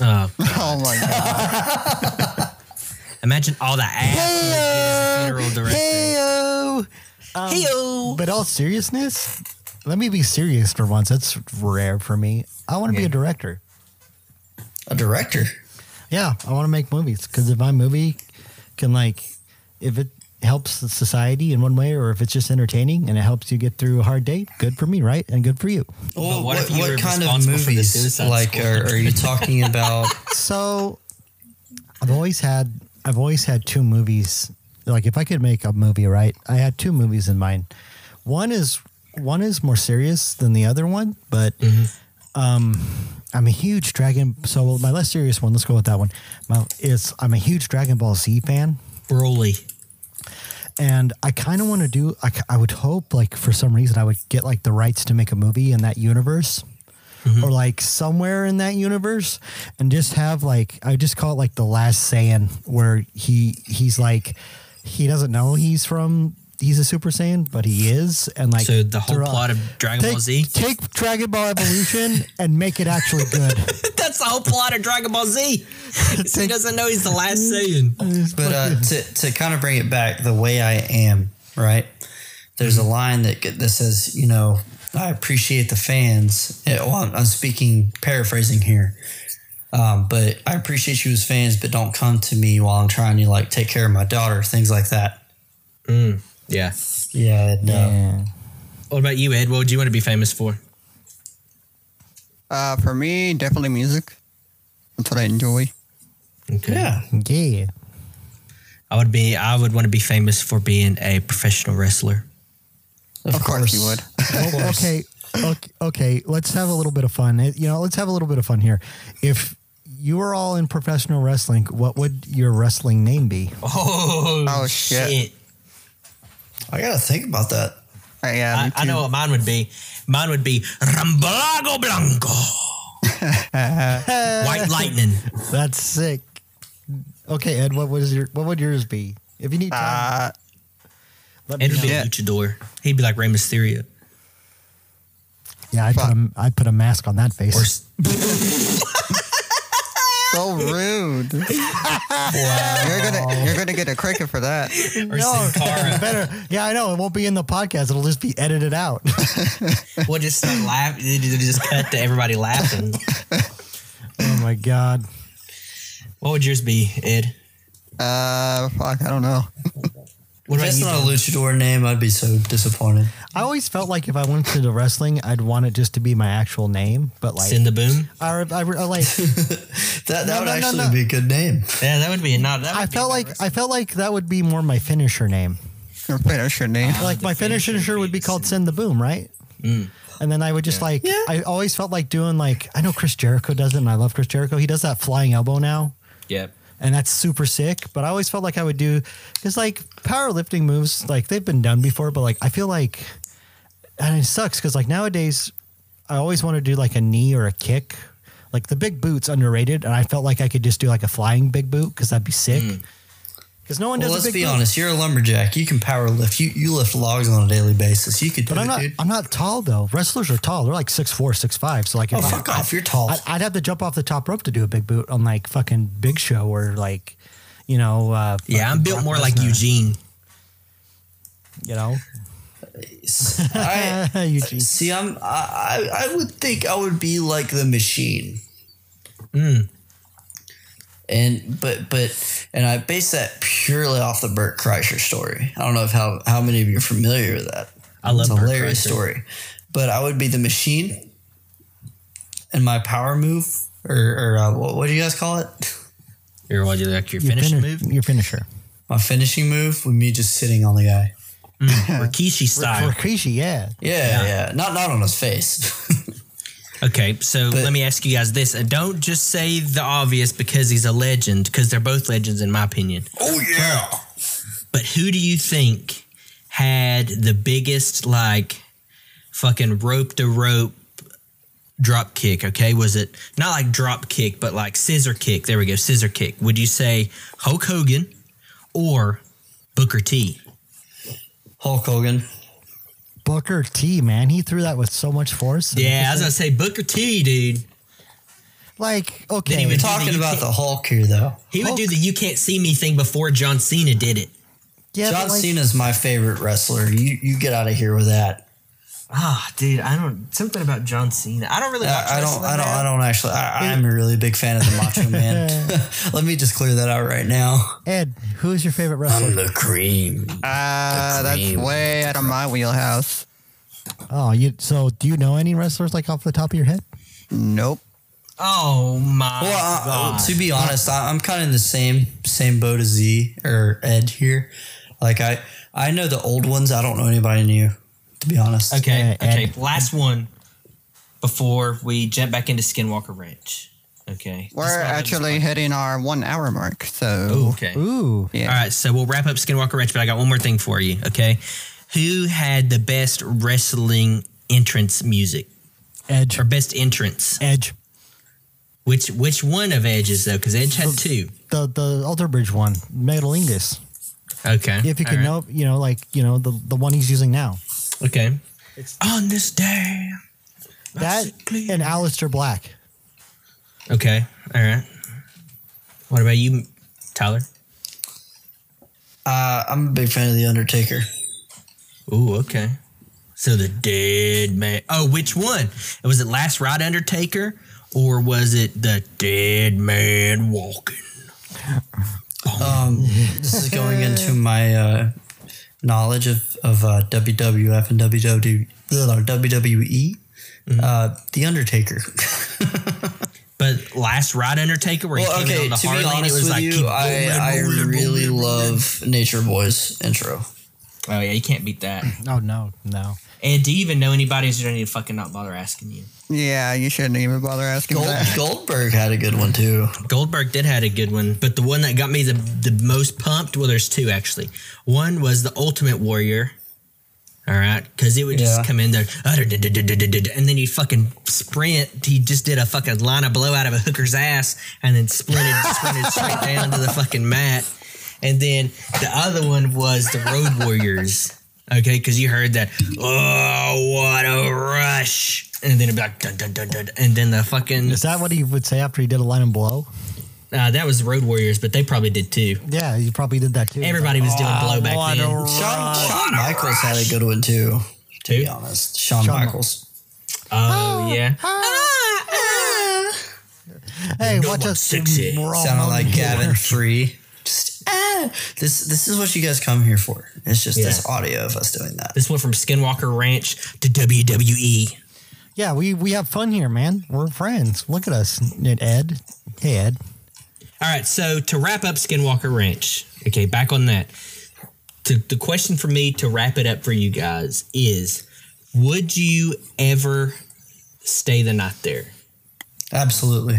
Uh, oh my god. imagine all the ass you would get as a funeral director. Heyo. Heyo. But all seriousness, let me be serious for once. That's rare for me. I want to be a director. A director. Yeah, I want to make movies because if my movie can like, if it helps society in one way, or if it's just entertaining and it helps you get through a hard day, good for me, right? And good for you. Well, what what, if you what were kind of responsible for the movies like are, are you talking about? So, I've always had, I've always had two movies. Like, if I could make a movie, right? I had two movies in mind. One is one is more serious than the other one, but um, I'm a huge Dragon. So my less serious one, let's go with that one. My, is I'm a huge Dragon Ball Z fan. Broly. And I kind of want to do. I, I would hope, like for some reason, I would get like the rights to make a movie in that universe, mm-hmm. or like somewhere in that universe, and just have like I just call it like the Last Saiyan, where he he's like he doesn't know he's from he's a Super Saiyan, but he is, and like so the whole throughout- plot of Dragon take, Ball Z. Take Dragon Ball Evolution and make it actually good. That's the whole plot of Dragon Ball Z. So he doesn't know he's the last Saiyan. But uh, to to kind of bring it back, the way I am, right? There's a line that that says, you know, I appreciate the fans. Yeah, well, I'm, I'm speaking paraphrasing here, um, but I appreciate you as fans, but don't come to me while I'm trying to like take care of my daughter, things like that. Yeah. Yeah, no. Yeah. What about you, Ed? What would you want to be famous for? Uh, for me, definitely music. That's what I enjoy. Okay. Yeah. Yeah. I would be. I would want to be famous for being a professional wrestler. Of, course. you would. Oh, okay. Okay. Okay. Let's have a little bit of fun. You know, let's have a little bit of fun here. If you were all in professional wrestling, what would your wrestling name be? Oh, Oh, shit. I gotta think about that. Uh, yeah, I, I know what mine would be. Mine would be Rambalago Blanco. White Lightning. That's sick. Okay, Ed, what was your what would yours be? If you need time, Uh, let me Ed would be a luchador. He'd be like Rey Mysterio. Yeah, I'd put, Fuck. a, I'd put a mask on that face. Or s- so rude. Wow. You're gonna you're gonna get a cricket for that. or Sin Cara. Better. Yeah, I know. It won't be in the podcast. It'll just be edited out. We'll just start laughing. Just cut to everybody laughing. oh my god. What would yours be, Ed? Uh, fuck, I don't know. What If about that's not a luchador name, I'd be so disappointed. I always felt like if I went to the wrestling, I'd want it just to be my actual name. But like, Sin the Boom? I, I, I like, That that No, would no, no, actually no. be a good name. Yeah, that would be not. That I be felt like wrestling. I felt like that would be more my finisher name. Your finisher name. Like my finisher would be called Send the Boom, right? Mm. And then I would just like yeah. I always felt like doing like I know Chris Jericho does it, and I love Chris Jericho. He does that flying elbow now. Yep. And that's super sick. But I always felt like I would do because like powerlifting moves, like they've been done before, but like I feel like, and it sucks because like nowadays, I always want to do like a knee or a kick. Like the big boot's underrated, and I felt like I could just do like a flying big boot because that'd be sick. Mm. Because no one Well, does. a let's big be boot. honest. You're a lumberjack. You can power lift. You you lift logs on a daily basis. You could do But I'm it, not. dude. I'm not tall though. Wrestlers are tall. They're like six four, six five. So like, Oh, if I- fuck off. You're tall. I'd, I'd have to jump off the top rope to do a big boot on like fucking Big Show or like, you know. Uh, Yeah, I'm built Brock more like Eugene. You know, I, Eugene. see, I'm. I, I I would think I would be like the machine. Mm. And but but and I base that purely off the Bert Kreischer story. I don't know if how how many of you are familiar with that. I love it's a Bert hilarious Kreischer. story. But I would be the machine, and my power move, or, or uh, what, what do you guys call it? Your what? Your, like your Your finish finish- move, Your finisher. My finishing move would me just sitting on the guy. Rikishi style. Rikishi, yeah. Yeah, yeah, Not not on his face. Okay, so But- let me ask you guys this: don't just say the obvious because he's a legend, because they're both legends in my opinion. oh yeah. But who do you think had the biggest like fucking rope to rope drop kick? Okay, was it not like drop kick, but like scissor kick? There we go, scissor kick. Would you say Hulk Hogan or Booker T? Hulk Hogan. Booker T, man. He threw that with so much force. Yeah, as I was gonna say Booker T, dude. Like, okay. he We're talking you about the Hulk here, though. He would do the "you can't see me" thing before John Cena did it. yeah, John but like, Cena's my favorite wrestler. You you get out of here with that. Ah, dude, I don't something about John Cena. I don't really. watch I, I don't. I don't. man. I don't actually. I, I'm a really big fan of the Macho Man. Let me just clear that out right now. Ed, who is your favorite wrestler? I'm the cream. Uh, that's way out of my wheelhouse. Oh, you. So, do you know any wrestlers like off the top of your head? Nope. Oh my Well, uh, god! to be honest, I, I'm kind of in the same same boat as Z or Ed here. Like I, I know the old ones. I don't know anybody new. To be honest. okay, Yeah, okay. and- Last one before we jump back into Skinwalker Ranch. Okay, We're actually hitting our one hour mark, so Ooh, okay. Ooh. yeah. All right, so we'll wrap up Skinwalker Ranch, but I got one more thing for you. Okay, who had the best wrestling entrance music Edge. or best entrance? Edge. Which which one of Edge's though? Because Edge had two. The the Alter Bridge one. Metalingus. Okay. If you all can right. know, you know, like you know the the one he's using now. Okay. on this day. That and Alistair Black. Okay. All right. What about you, Tyler? Uh, I'm a big fan of The Undertaker. Ooh, okay. So the dead man. Oh, which one? Was it Last Ride Undertaker or was it the dead man walking? Um, this is going into my uh, knowledge of, of uh, WWF and WW, uh, WWE. Uh, the Undertaker. But Last Ride Undertaker, where he came in okay, the to be Harley, it honest was with like you, I, rolling, I rolling, really rolling, rolling. love Nature Boy's intro. Oh yeah, you can't beat that. Oh no, no. And do you even know anybody? So I need to fucking not bother asking you. Yeah, you shouldn't even bother asking Gold, that. Goldberg had a good one too. Goldberg did had a good one, but the one that got me the the most pumped. Well, there's two actually. One was the Ultimate Warrior. All right, because it would just Yeah. come in there, and then he fucking sprint. He just did a fucking line of blow out of a hooker's ass, and then sprinted sprinted straight down to the fucking mat. And then the other one was the Road Warriors. Okay, because you heard that. Oh, what a rush! And then it'd be like dun dun dun dun, and then the fucking Is that what he would say after he did a line and blow? uh, that was Road Warriors, but they probably did too. Yeah, he probably did that too. Everybody was doing oh, blow back what then. Shawn, Shawn Michaels had a good one too. To be honest, Shawn, Shawn Michaels. Oh yeah. Ah, ah. Ah, hey, No watch one's us sexy. roll Sounded like. Gavin Free. Just. This this is what you guys come here for. It's just this audio of us doing that. This went from Skinwalker Ranch to. WWE. Yeah, we we have fun here, man. We're friends. Look at us, Ed. Hey, Ed. All right, so to wrap up Skinwalker Ranch, okay, back on that. To, the question for me to wrap it up for you guys is would you ever stay the night there? Absolutely.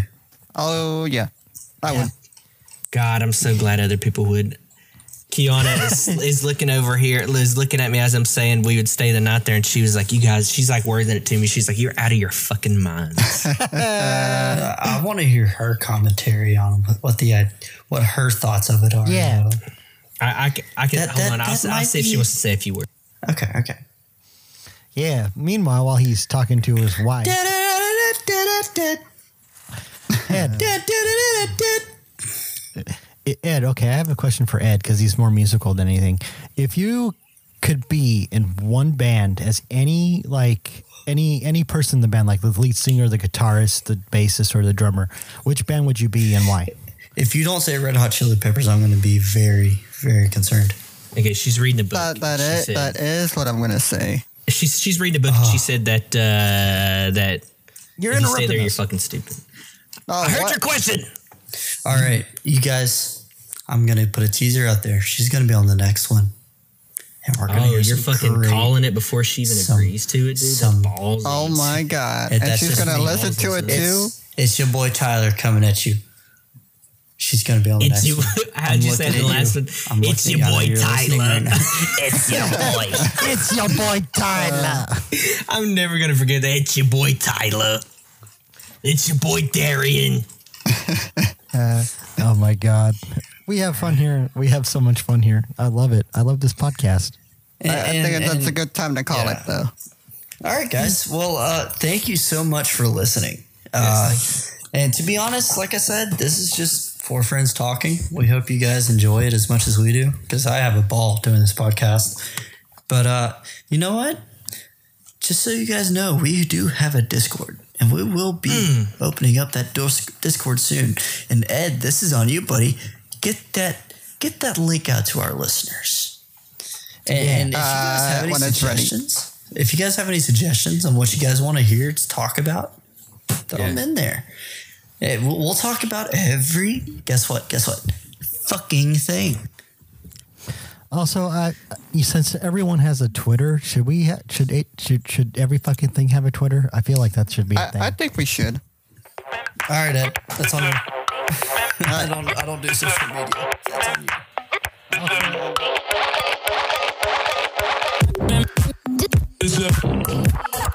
Oh yeah, I would. God, I'm so glad other people would. Kiana is, is looking over here, is looking at me as I'm saying we would stay the night there, and she was like, "You guys," she's like wording it to me. She's like, "You're out of your fucking minds." Uh, I want to hear her commentary on what, what the uh, what her thoughts of it are. Yeah. I, I, I can That- hold that- on. I'll, I'll might see if she wants to say a few words. Okay. Okay. Yeah. Meanwhile, while he's talking to his wife, Ed. Ed, okay, I have a question for Ed because he's more musical than anything. If you could be in one band as any like any any person in the band, like the lead singer, the guitarist, the bassist, or the drummer, which band would you be and why? If you don't say Red Hot Chili Peppers, I'm going to be very very concerned. Okay, she's reading a book. That that She is said- that is what I'm gonna say. she's she's reading a book. and She said that uh, that You're if you stay interrupting there, you're fucking stupid. Oh, I heard what? your question. All right, you guys. I'm going to put a teaser out there. She's going to be on the next one, and we're going to Oh, hear you're fucking calling it before she even some- agrees to it, dude. some- balls. Oh my god! And And, she's gonna listen to it too. It's, it's your boy Tyler coming at you. She's going to be on the It's next you. one. How'd I'm you say the last you. one? I'm It's your boy you. Tyler. right it's your boy. it's your boy Tyler. I'm never gonna forget that. It's your boy Tyler. It's your boy Darian. oh my god, we have fun here. We have so much fun here. I love it. I love this podcast. And- I, I think and- that's a good time to call yeah. it though. All right, guys. Well, uh, thank you so much for listening. Uh, and to be honest, like I said, this is just four friends talking. We hope you guys enjoy it as much as we do because I have a ball doing this podcast. But uh, you know what? Just so you guys know, we do have a Discord. And we will be opening up that Discord soon. And Ed, this is on you, buddy. Get that get that link out to our listeners. And, if you guys Uh, have any when it's ready. suggestions, if you guys have any suggestions on what you guys want to hear to talk about, throw them in there. Hey, we'll, we'll talk about every guess what? Guess what? Fucking thing. Also, uh, since everyone has a Twitter, should we ha- should it should should every fucking thing have a Twitter? I feel like that should be a I, thing. I think we should. All right, Ed. That's on you. I don't. I don't do social media. That's on you. Okay.